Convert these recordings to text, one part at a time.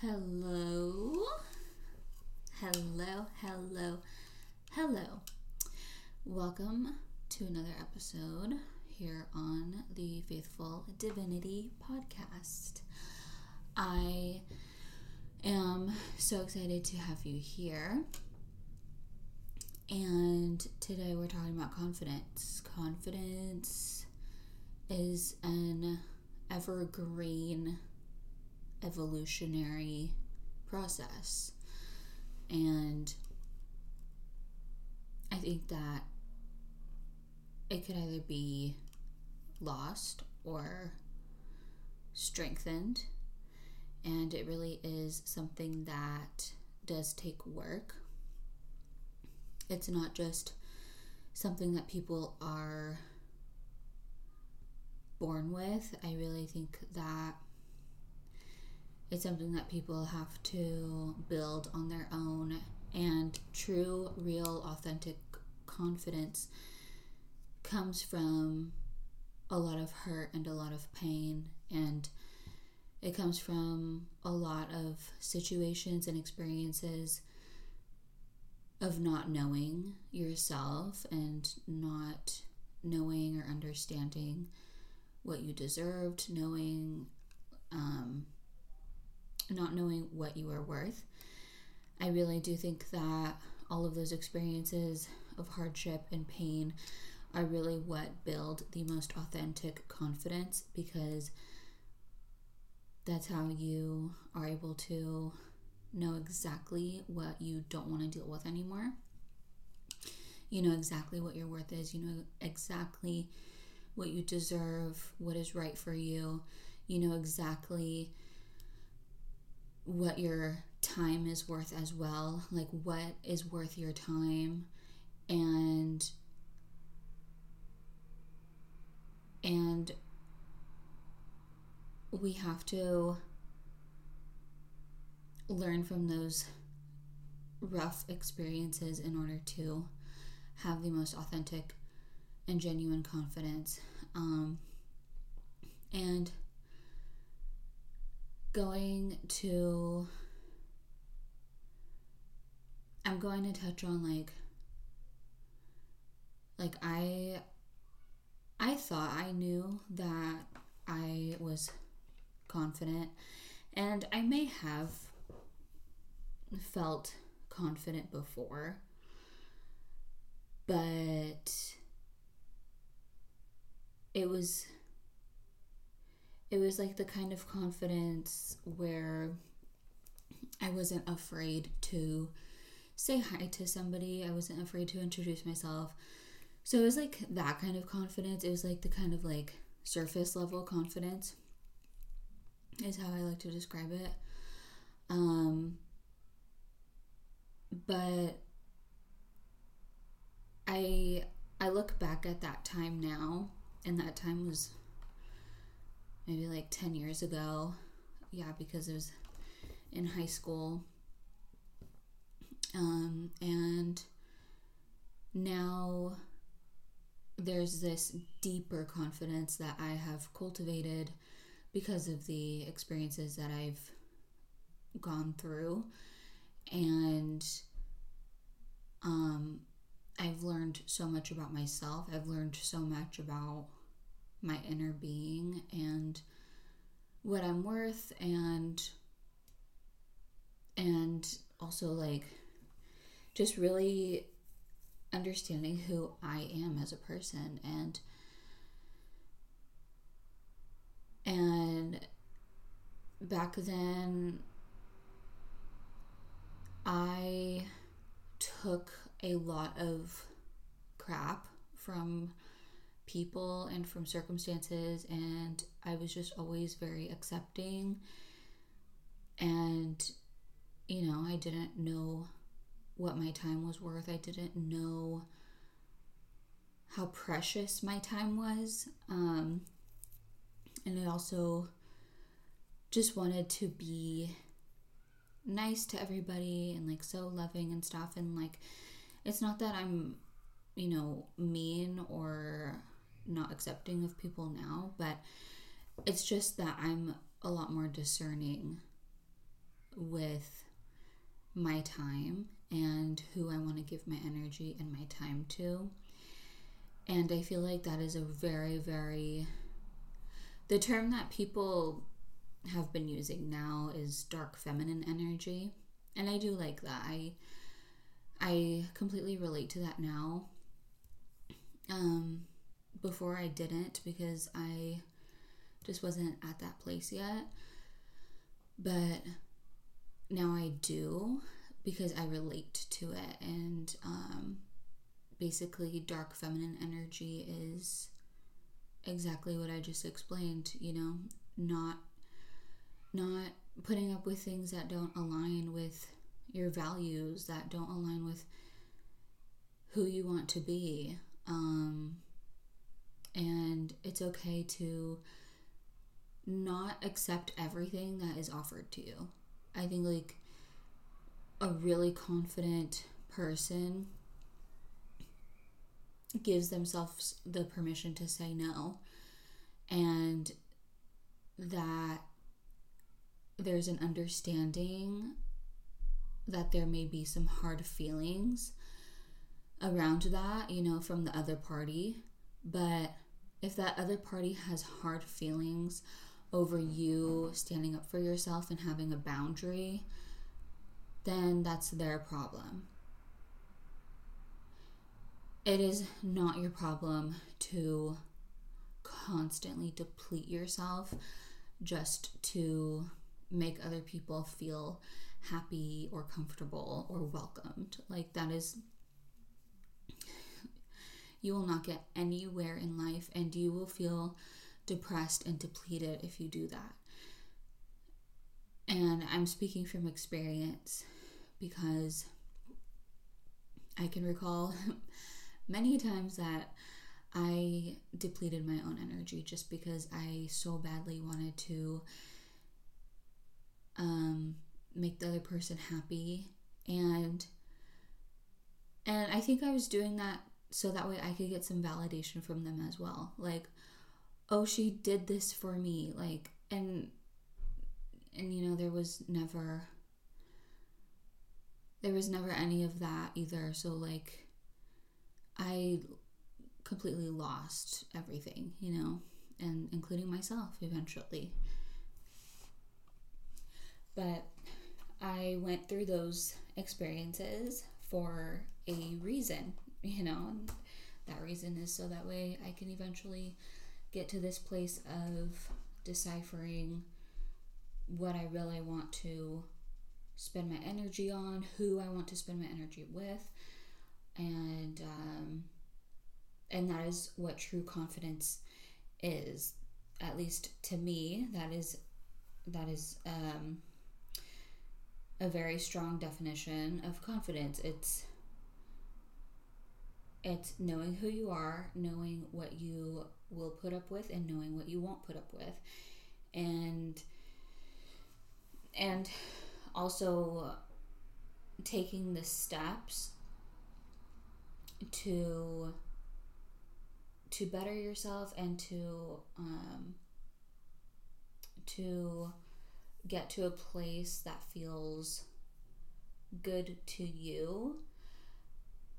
Hello. Hello, hello, hello. Welcome to another episode here on the Faithful Divinity podcast. I am so excited to have you here. And today we're talking about confidence. Confidence is an evergreen evolutionary process. And I think that it could either be lost or strengthened. And it really is something that does take work. It's not just something that people are born with. I really think that it's something that people have to build on their own. And true, real, authentic confidence comes from a lot of hurt and a lot of pain. And it comes from a lot of situations and experiences of not knowing yourself and not knowing or understanding what you deserved, knowing um, not knowing what you are worth. I really do think that all of those experiences of hardship and pain are really what build the most authentic confidence because that's how you are able to know exactly what you don't want to deal with anymore. You know exactly what your worth is, you know exactly what you deserve, what is right for you. You know exactly what your time is worth as well like what is worth your time and and we have to learn from those rough experiences in order to have the most authentic and genuine confidence. Um, and going to I'm going to touch on like like I I thought I knew that I was confident and I may have felt confident before but it was it was like the kind of confidence where I wasn't afraid to say hi to somebody. I wasn't afraid to introduce myself. So it was like that kind of confidence. It was like the kind of like surface level confidence is how I like to describe it. Um but I I look back at that time now and that time was maybe like 10 years ago. Yeah, because it was in high school. Um, and now there's this deeper confidence that I have cultivated because of the experiences that I've gone through. And um, I've learned so much about myself. I've learned so much about my inner being and what I'm worth and and also like just really understanding who I am as a person and and back then I took a lot of crap from people and from circumstances and I was just always very accepting. And you know I didn't know what my time was worth. I didn't know how precious my time was. Um, and I also just wanted to be nice to everybody and like so loving and stuff. And like it's not that I'm you know mean or not accepting of people now, but it's just that I'm a lot more discerning with my time and who I want to give my energy and my time to. And I feel like that is a very, very. The term that people have been using now is dark feminine energy. And I do like that. I I completely relate to that now. Um before I didn't because I just wasn't at that place yet. But now I do because I relate to it. And um, basically, dark feminine energy is exactly what I just explained. You know, not not putting up with things that don't align with your values, that don't align with who you want to be. Um, and it's okay to not accept everything that is offered to you. I think like a really confident person gives themselves the permission to say no and that there's an understanding that there may be some hard feelings around that, you know, from the other party. But if that other party has hard feelings over you standing up for yourself and having a boundary, then that's their problem. It is not your problem to constantly deplete yourself just to make other people feel happy or comfortable or welcomed. Like, that is, you will not get anywhere in life and you will feel depressed and depleted if you do that. And I'm speaking from experience because I can recall many times that I depleted my own energy just because I so badly wanted to um, make the other person happy and and I think I was doing that so that way I could get some validation from them as well. Like, oh, she did this for me. Like, and and you know there was never there was never any of that either so like i completely lost everything you know and including myself eventually but i went through those experiences for a reason you know that reason is so that way i can eventually get to this place of deciphering what I really want to spend my energy on, who I want to spend my energy with, and um, and that is what true confidence is. At least to me, that is that is um, a very strong definition of confidence. It's it's knowing who you are, knowing what you will put up with, and knowing what you won't put up with, and and also taking the steps to to better yourself and to um, to get to a place that feels good to you.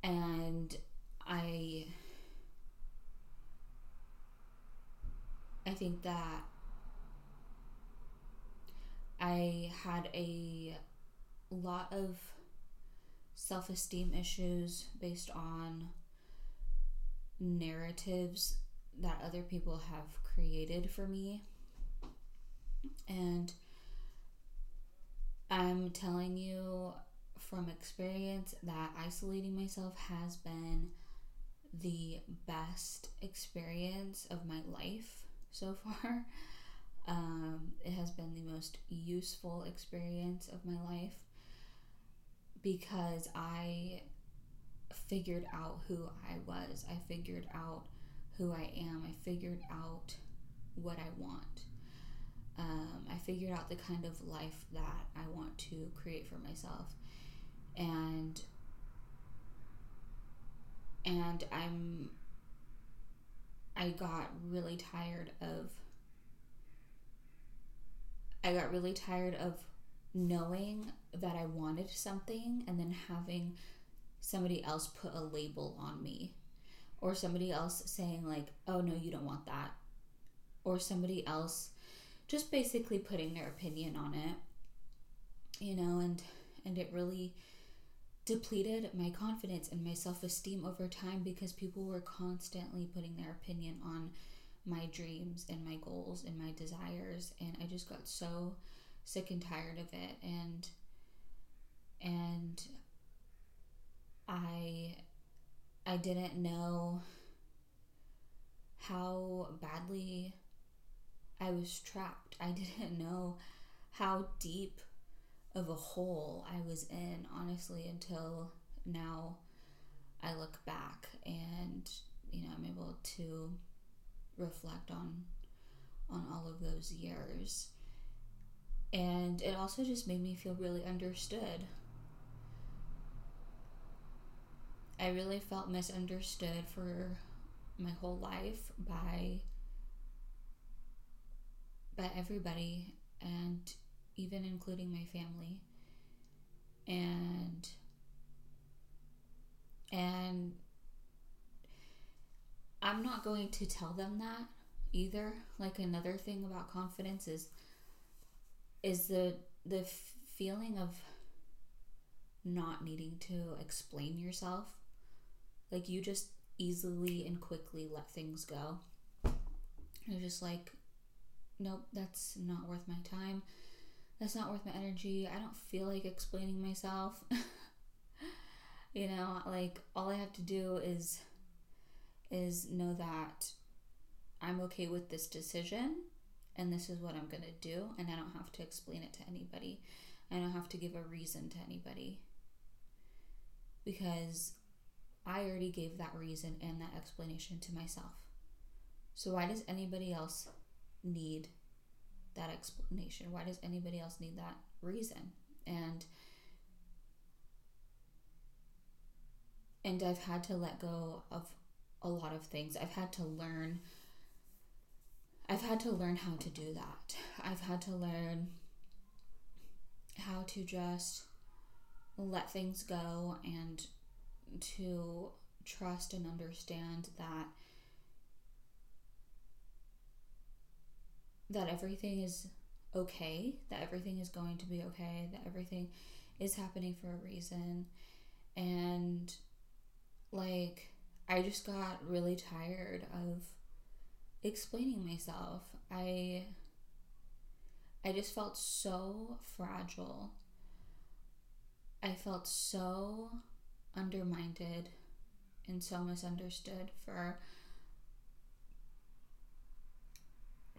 And i i think that I had a lot of self esteem issues based on narratives that other people have created for me. And I'm telling you from experience that isolating myself has been the best experience of my life so far. Um, it has been the most useful experience of my life because I figured out who I was. I figured out who I am. I figured out what I want. Um, I figured out the kind of life that I want to create for myself. And and I'm I got really tired of I got really tired of knowing that I wanted something and then having somebody else put a label on me. Or somebody else saying like oh no you don't want that. Or somebody else just basically putting their opinion on it you know and and it really depleted my confidence and my self-esteem over time because people were constantly putting their opinion on my dreams and my goals and my desires and I just got so sick and tired of it and and I I didn't know how badly I was trapped. I didn't know how deep of a hole I was in, honestly, until now I look back and, you know, I'm able to reflect on on all of those years. And it also just made me feel really understood. I really felt misunderstood for my whole life by by everybody and even including my family. And and I'm not going to tell them that either. Like another thing about confidence is is the the feeling of not needing to explain yourself. Like you just easily and quickly let things go. You're just like, nope, that's not worth my time. That's not worth my energy. I don't feel like explaining myself. you know, like all I have to do is is know that I'm okay with this decision and this is what I'm going to do and I don't have to explain it to anybody. I don't have to give a reason to anybody. Because I already gave that reason and that explanation to myself. So why does anybody else need that explanation? Why does anybody else need that reason? And and I've had to let go of a lot of things. I've had to learn I've had to learn how to do that. I've had to learn how to just let things go and to trust and understand that that everything is okay, that everything is going to be okay, that everything is happening for a reason. And like I just got really tired of explaining myself. I I just felt so fragile. I felt so undermined and so misunderstood for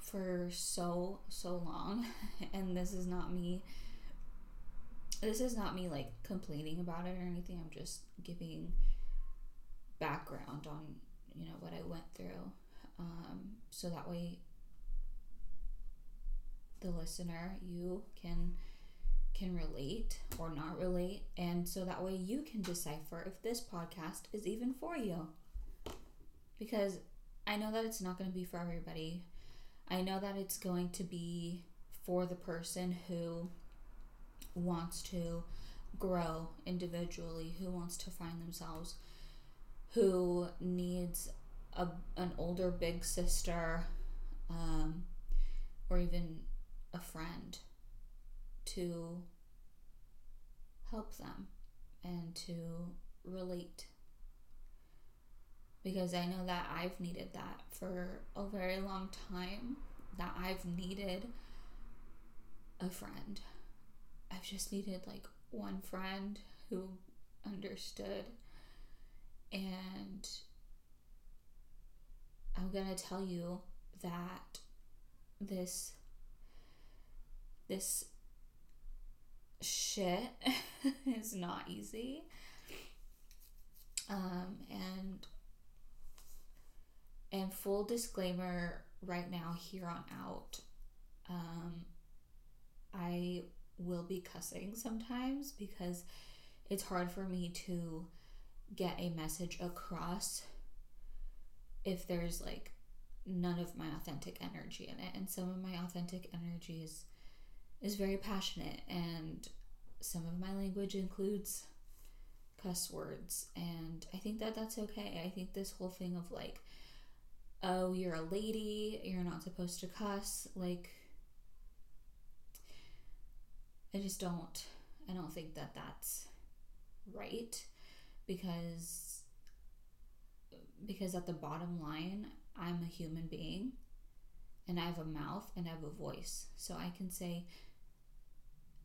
for so so long and this is not me this is not me like complaining about it or anything. I'm just giving background on you know what i went through. Um, so that way the listener you can can relate or not relate and so that way you can decipher if this podcast is even for you. Because i know that it's not going to be for everybody i know that it's going to be for the person who wants to grow individually who wants to find themselves who needs a, an older big sister um, or even a friend to help them and to relate. Because I know that I've needed that for a very long time, that I've needed a friend. I've just needed like one friend who understood and I'm going to tell you that this this shit is not easy. Um, and and full disclaimer right now here on out um, I will be cussing sometimes because it's hard for me to get a message across if there's like none of my authentic energy in it and some of my authentic energy is is very passionate and some of my language includes cuss words and I think that that's okay. I think this whole thing of like oh, you're a lady, you're not supposed to cuss, like I just don't I don't think that that's right because because at the bottom line, I'm a human being and I have a mouth and I have a voice. So I can say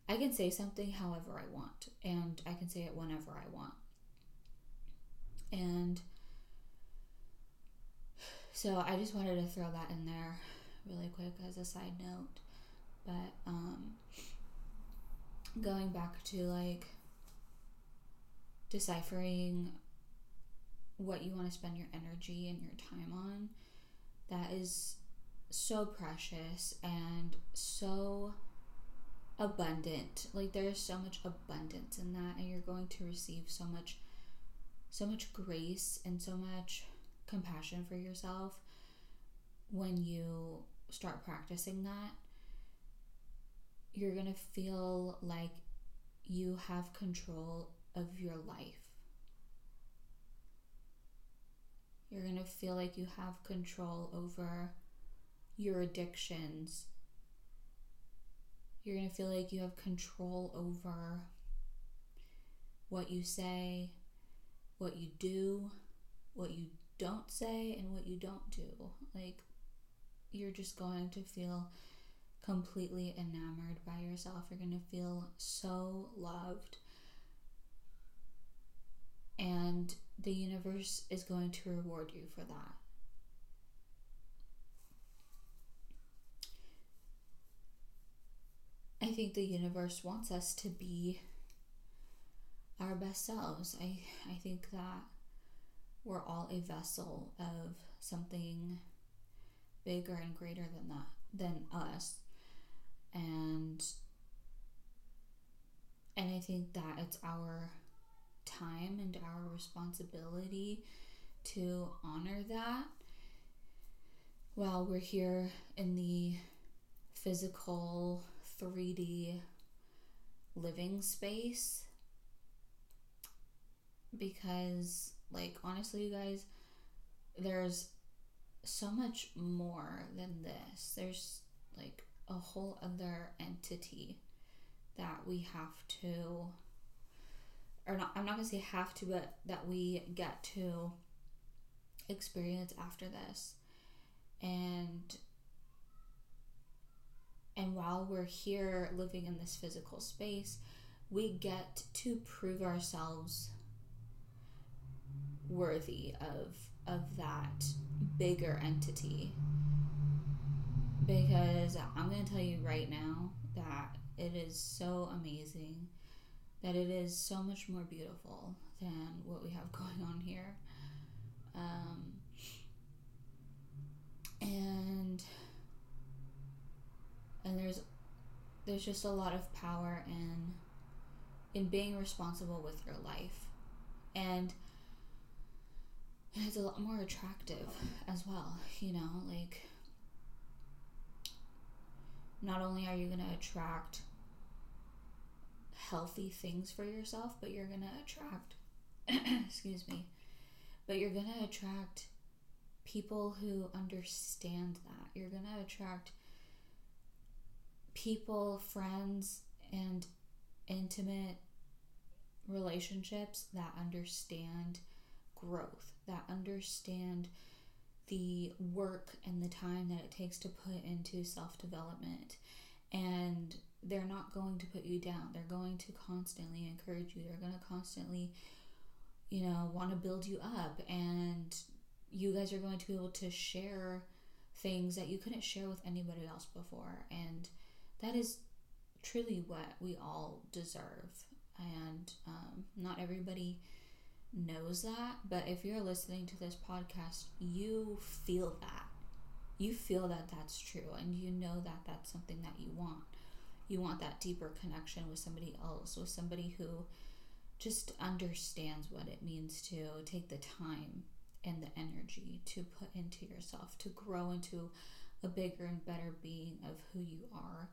I can say something however I want and I can say it whenever I want. And so I just wanted to throw that in there really quick as a side note. But um going back to like deciphering what you want to spend your energy and your time on that is so precious and so abundant like there's so much abundance in that and you're going to receive so much so much grace and so much compassion for yourself when you start practicing that you're going to feel like you have control of your life you're going to feel like you have control over your addictions. You're going to feel like you have control over what you say, what you do, what you don't say, and what you don't do. Like, you're just going to feel completely enamored by yourself. You're going to feel so loved. And the universe is going to reward you for that. I think the universe wants us to be our best selves. I, I think that we're all a vessel of something bigger and greater than that than us. And and I think that it's our time and our responsibility to honor that while we're here in the physical 3D living space because like honestly you guys there's so much more than this there's like a whole other entity that we have to or not I'm not gonna say have to, but that we get to experience after this. And and while we're here living in this physical space, we get to prove ourselves worthy of of that bigger entity. Because I'm going to tell you right now that it is so amazing that it is so much more beautiful than what we have going on here. Um, and and there's there's just a lot of power in in being responsible with your life and it's a more attractive as well you know like not only are you going to attract healthy things for yourself, but you're going to attract, excuse me, but you're going to attract people who understand that. You're going to attract people, friends, and intimate relationships that understand growth, that understand the work and the time that it takes to put into self development and they're not going to put you down. They're going to constantly encourage you. They're going to constantly, you know, want to build you up. And you guys are going to be able to share things that you couldn't share with anybody else before. And that is truly what we all deserve. And um, not everybody knows that, but if you're listening to this podcast, you feel that. You feel that that's true and you know that that's something that you want. You want that deeper connection with somebody else, with somebody who just understands what it means to take the time and the energy to put into yourself, to grow into a bigger and better being of who you are.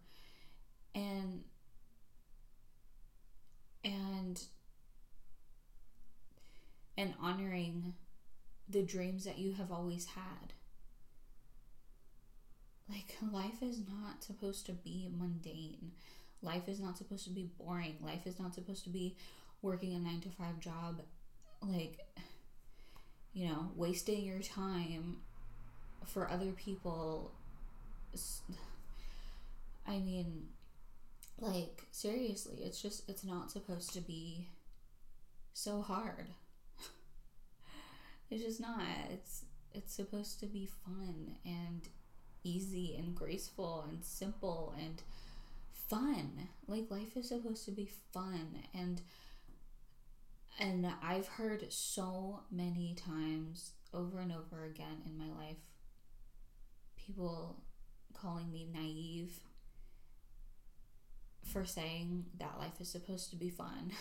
And and honoring the dreams that you have always had. Like, life is not supposed to be mundane. Life is not supposed to be boring. Life is not supposed to be working a nine to five job, like, you know, wasting your time for other people. I mean, like, seriously, it's just, it's not supposed to be so hard. It's just not. It's, it's supposed to be fun and easy and graceful and simple and fun. Like life is supposed to be fun and and I've heard so many times over and over again in my life people calling me naive for saying that life is supposed to be fun.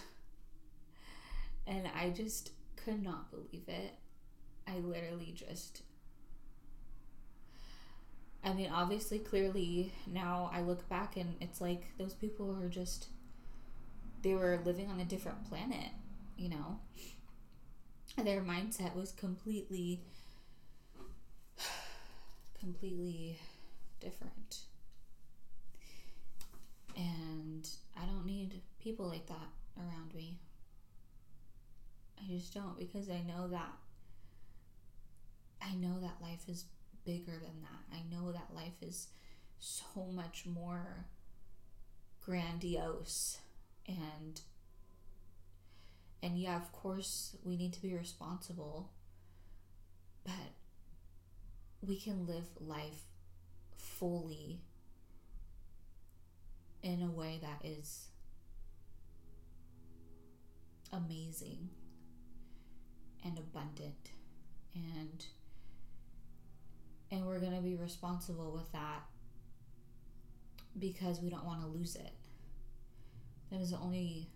and I just could not believe it. I literally just I mean, obviously, clearly, now I look back and it's like those people are just, they were living on a different planet, you know? Their mindset was completely, completely different. And I don't need people like that around me. I just don't because I know that I know that life is bigger than that. I know that life is so much more grandiose and and yeah, of course, we need to be responsible, but we can live life fully in a way that is amazing and abundant and and we're going to be responsible with that because we don't want to lose it. That is the only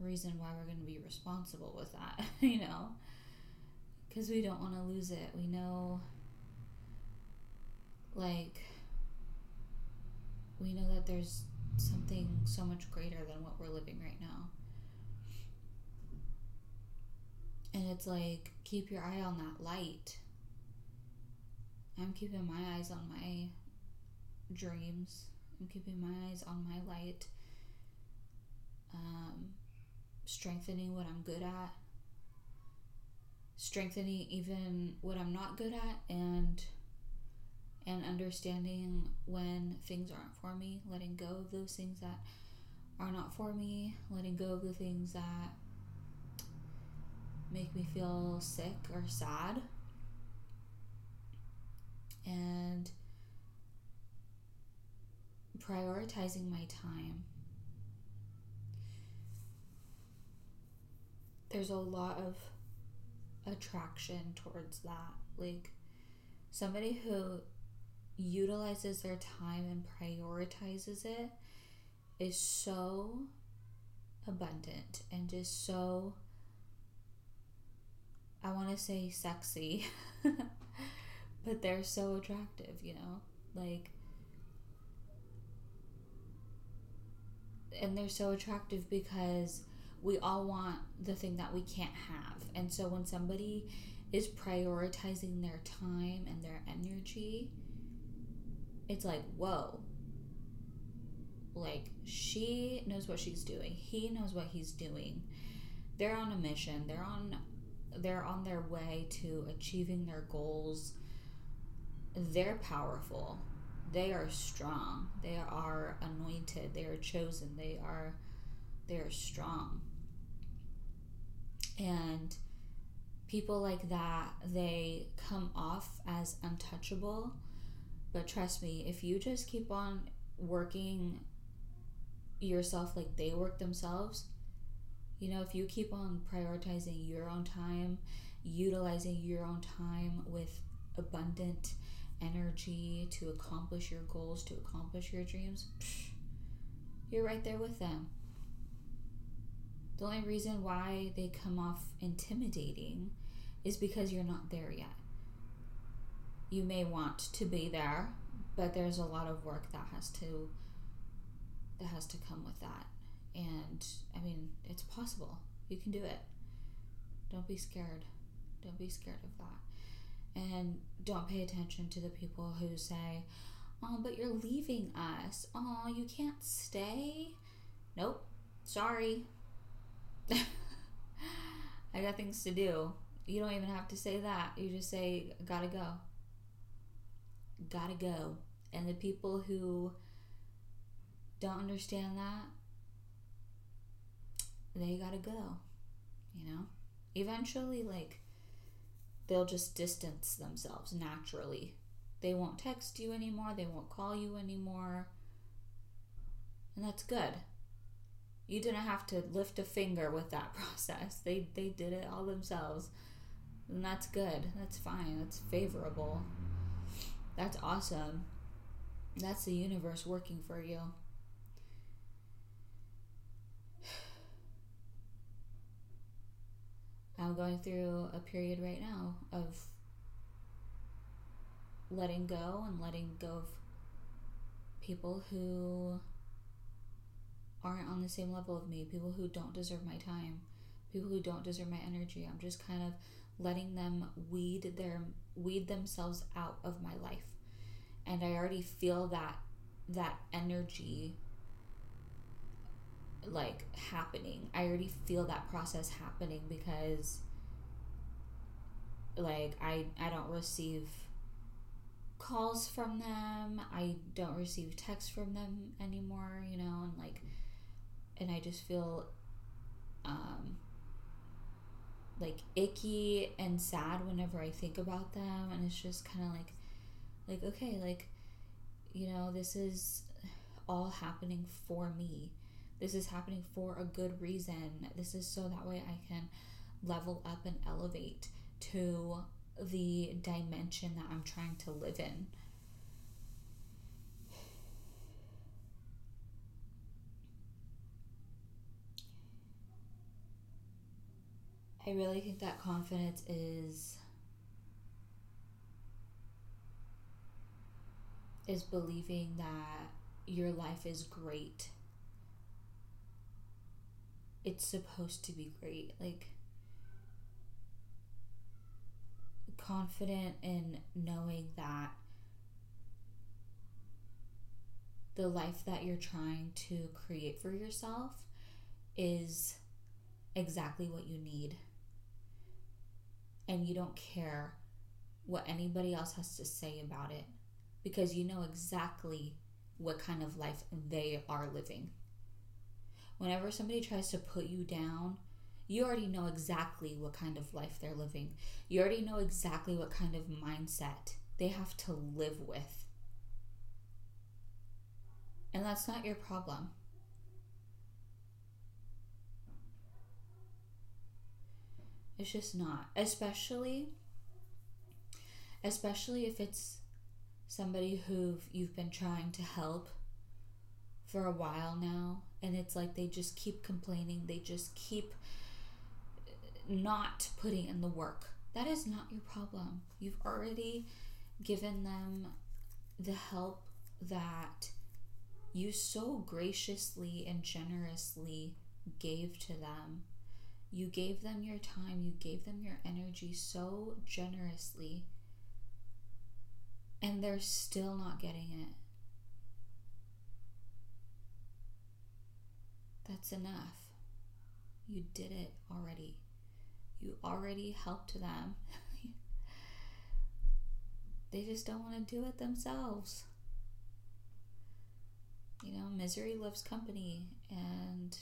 reason why we're going to be responsible with that, you know? Because we don't want to lose it. We know, like, we know that there's something so much greater than what we're living right now. And it's like, keep your eye on that light I'm keeping my eyes on my dreams. I'm keeping my eyes on my light. Um, strengthening what I'm good at. Strengthening even what I'm not good at and and understanding when things aren't for me, letting go of those things that are not for me, letting go of the things that make me feel sick or sad and prioritizing my time. There's a lot of attraction towards that. Like somebody who utilizes their time and prioritizes it is so abundant and just so I want to say sexy but they're so attractive, you know? Like and they're so attractive because we all want the thing that we can't have. And so when somebody is prioritizing their time and their energy, it's like, whoa. Like, she knows what she's doing. He knows what he's doing. They're on a mission. They're on they're on their way to achieving their goals they're powerful. They are strong. They are anointed. They are chosen. They are they are strong. And people like that, they come off as untouchable. But trust me, if you just keep on working yourself like they work themselves, you know, if you keep on prioritizing your own time, utilizing your own time with abundant energy to accomplish your goals, to accomplish your dreams, you're right there with them. The only reason why they come off intimidating is because you're not there yet. You may want to be there, but there's a lot of work that has to that has to come with that. And I mean, it's possible. You can do it. Don't be scared. Don't be scared of that. And don't pay attention to the people who say, Oh, but you're leaving us. Oh, you can't stay. Nope. Sorry. I got things to do. You don't even have to say that. You just say, gotta go. Gotta go. And the people who don't understand that, they gotta go. You know? Eventually, like, they'll just distance themselves naturally. They won't text you anymore, they won't call you anymore. And that's good. You didn't have to lift a finger with that process. They they did it all themselves. And that's good. That's fine. That's favorable. That's awesome. That's the universe working for you. I'm going through a period right now of letting go and letting go of people who aren't on the same level of me, people who don't deserve my time, people who don't deserve my energy. I'm just kind of letting them weed their weed themselves out of my life. And I already feel that that energy like happening. I already feel that process happening because like I I don't receive calls from them. I don't receive texts from them anymore, you know, and like and I just feel um like icky and sad whenever I think about them and it's just kind of like like okay, like you know, this is all happening for me this is happening for a good reason. This is so that way I can level up and elevate to the dimension that I'm trying to live in. I really think that confidence is is believing that your life is great it's supposed to be great. Like, confident in knowing that the life that you're trying to create for yourself is exactly what you need. And you don't care what anybody else has to say about it because you know exactly what kind of life they are living whenever somebody tries to put you down, you already know exactly what kind of life they're living. You already know exactly what kind of mindset they have to live with. And that's not your problem. It's just not. Especially especially if it's somebody who you've been trying to help for a while now and it's like they just keep complaining. They just keep not putting in the work. That is not your problem. You've already given them the help that you so graciously and generously gave to them. You gave them your time. You gave them your energy so generously. And they're still not getting it That's enough. You did it already. You already helped them. they just don't want to do it themselves. You know, misery loves company, and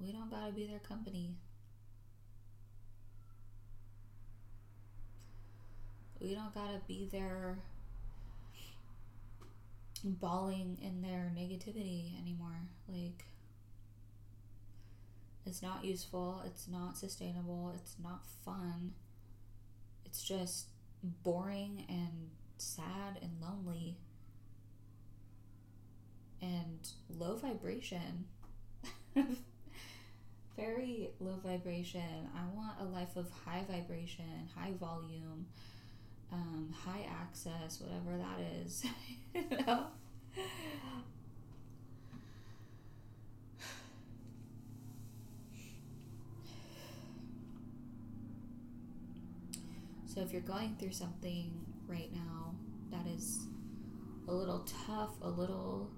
we don't gotta be their company. We don't gotta be their bawling in their negativity anymore. Like, it's not useful, it's not sustainable, it's not fun. It's just boring and sad and lonely and low vibration. Very low vibration. I want a life of high vibration, high volume, um, high access, whatever that is. you know? So if you're going through something right now that is a little tough, a little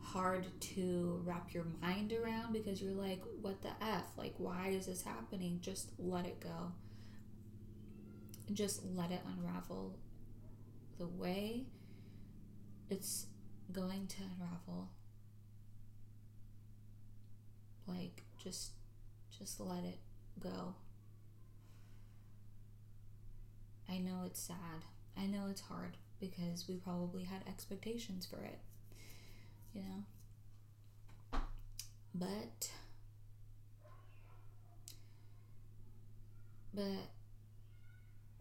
hard to wrap your mind around because you're like, what the F? Like, why is this happening? Just let it go. Just let it unravel the way it's going to unravel. Like, just just let it go. I know it's sad. I know it's hard because we probably had expectations for it. You know? But but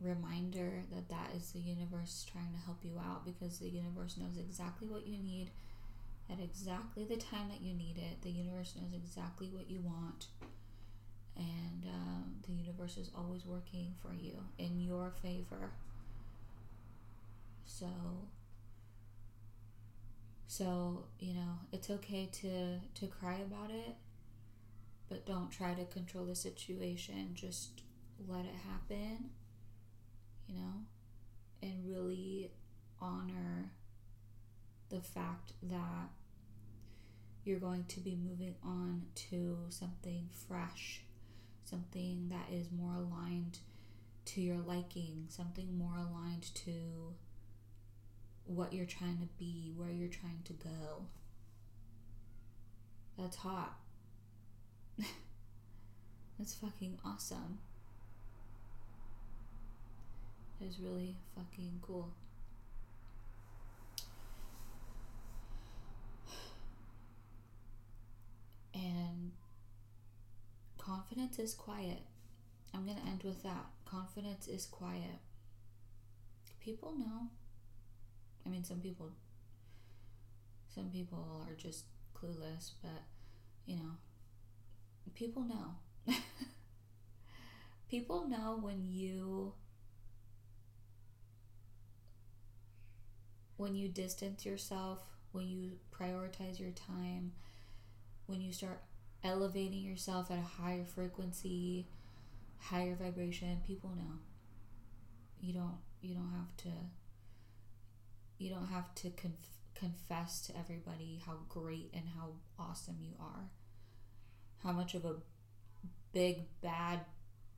reminder that that is the universe trying to help you out because the universe knows exactly what you need at exactly the time that you need it. The universe knows exactly what you want. And um, the universe is always working for you in your favor. So, so you know, it's okay to to cry about it, but don't try to control the situation. Just let it happen. You know, and really honor the fact that you're going to be moving on to something fresh, something that is more aligned to your liking, something more aligned to what you're trying to be, where you're trying to go. That's hot. That's fucking awesome. Is really fucking cool. And confidence is quiet. I'm going to end with that. Confidence is quiet. People know. I mean, some people some people are just clueless, but you know, people know. people know when you when you distance yourself, when you prioritize your time, when you start elevating yourself at a higher frequency, higher vibration, people know. You don't you don't have to you don't have to conf- confess to everybody how great and how awesome you are. How much of a big bad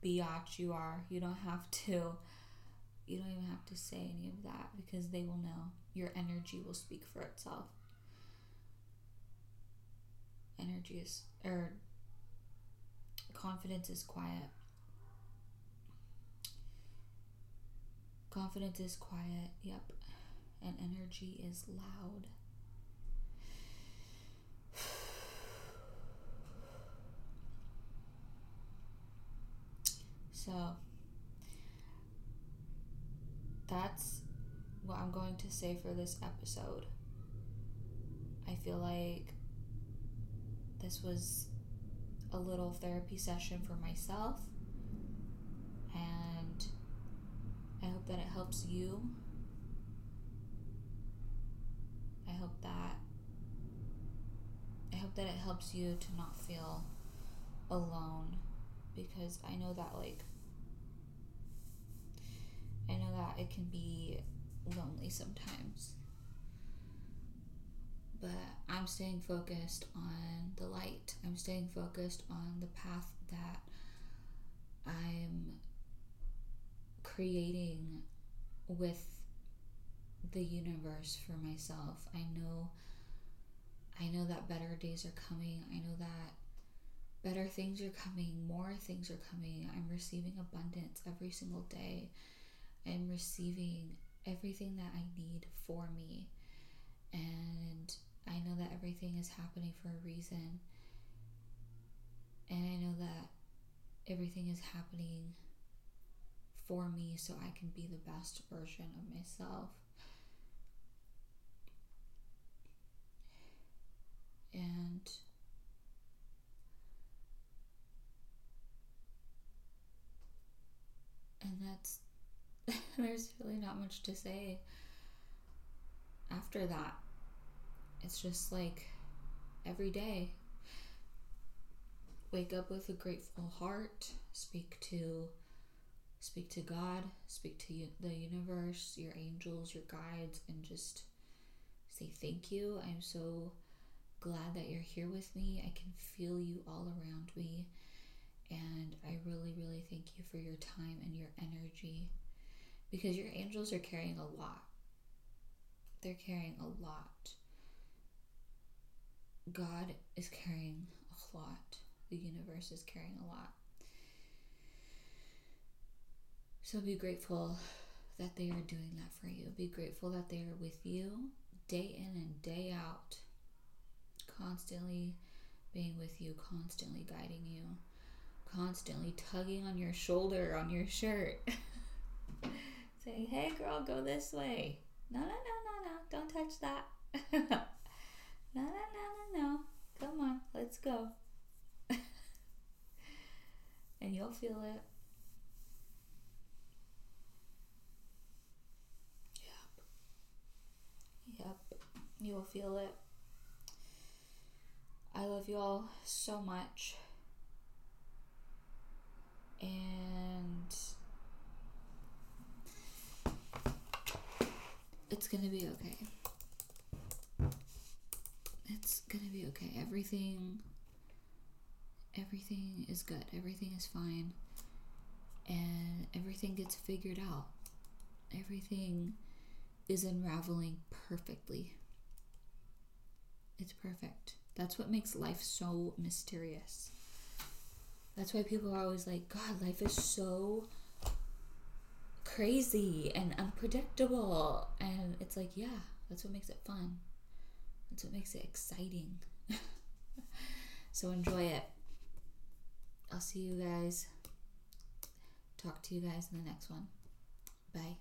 biatch you are. You don't have to you don't even have to say any of that because they will know. Your energy will speak for itself. Energy is or confidence is quiet. Confidence is quiet. Yep and energy is loud. So that's what I'm going to say for this episode. I feel like this was a little therapy session for myself, and I hope that it helps you I hope that I hope that it helps you to not feel alone because I know that like I know that it can be lonely sometimes. But I'm staying focused on the light. I'm staying focused on the path that I'm creating with the universe for myself. I know I know that better days are coming. I know that better things are coming, more things are coming. I'm receiving abundance every single day. I'm receiving everything that I need for me. And I know that everything is happening for a reason. And I know that everything is happening for me so I can be the best version of myself. and and that's there's really not much to say after that it's just like every day wake up with a grateful heart speak to speak to God, speak to the universe, your angels, your guides, and just say thank you. I'm so glad that you're here with me. I can feel you all around me. And I really, really thank you for your time and your energy because your angels are carrying a lot. They're carrying a lot. God is carrying a lot. The universe is carrying a lot. So be grateful that they are doing that for you. Be grateful that they are with you day in and day out, constantly being with you, constantly guiding you, constantly tugging on your shoulder, on your shirt, saying, Hey girl, go this way. No, no, no, no, no, don't touch that. no, no, no, no, no. Come on, let's go. and you'll feel it. Yep, Yep. you will feel it. I love you all so much. And it's gonna be okay. It's gonna be okay. Everything everything is good. Everything is fine. And everything gets figured out. Everything is unraveling perfectly. It's perfect. That's what makes life so mysterious. That's why people are always like, God, life is so crazy and unpredictable. And it's like, yeah, that's what makes it fun. That's what makes it exciting. so enjoy it. I'll see you guys. Talk to you guys in the next one. Bye.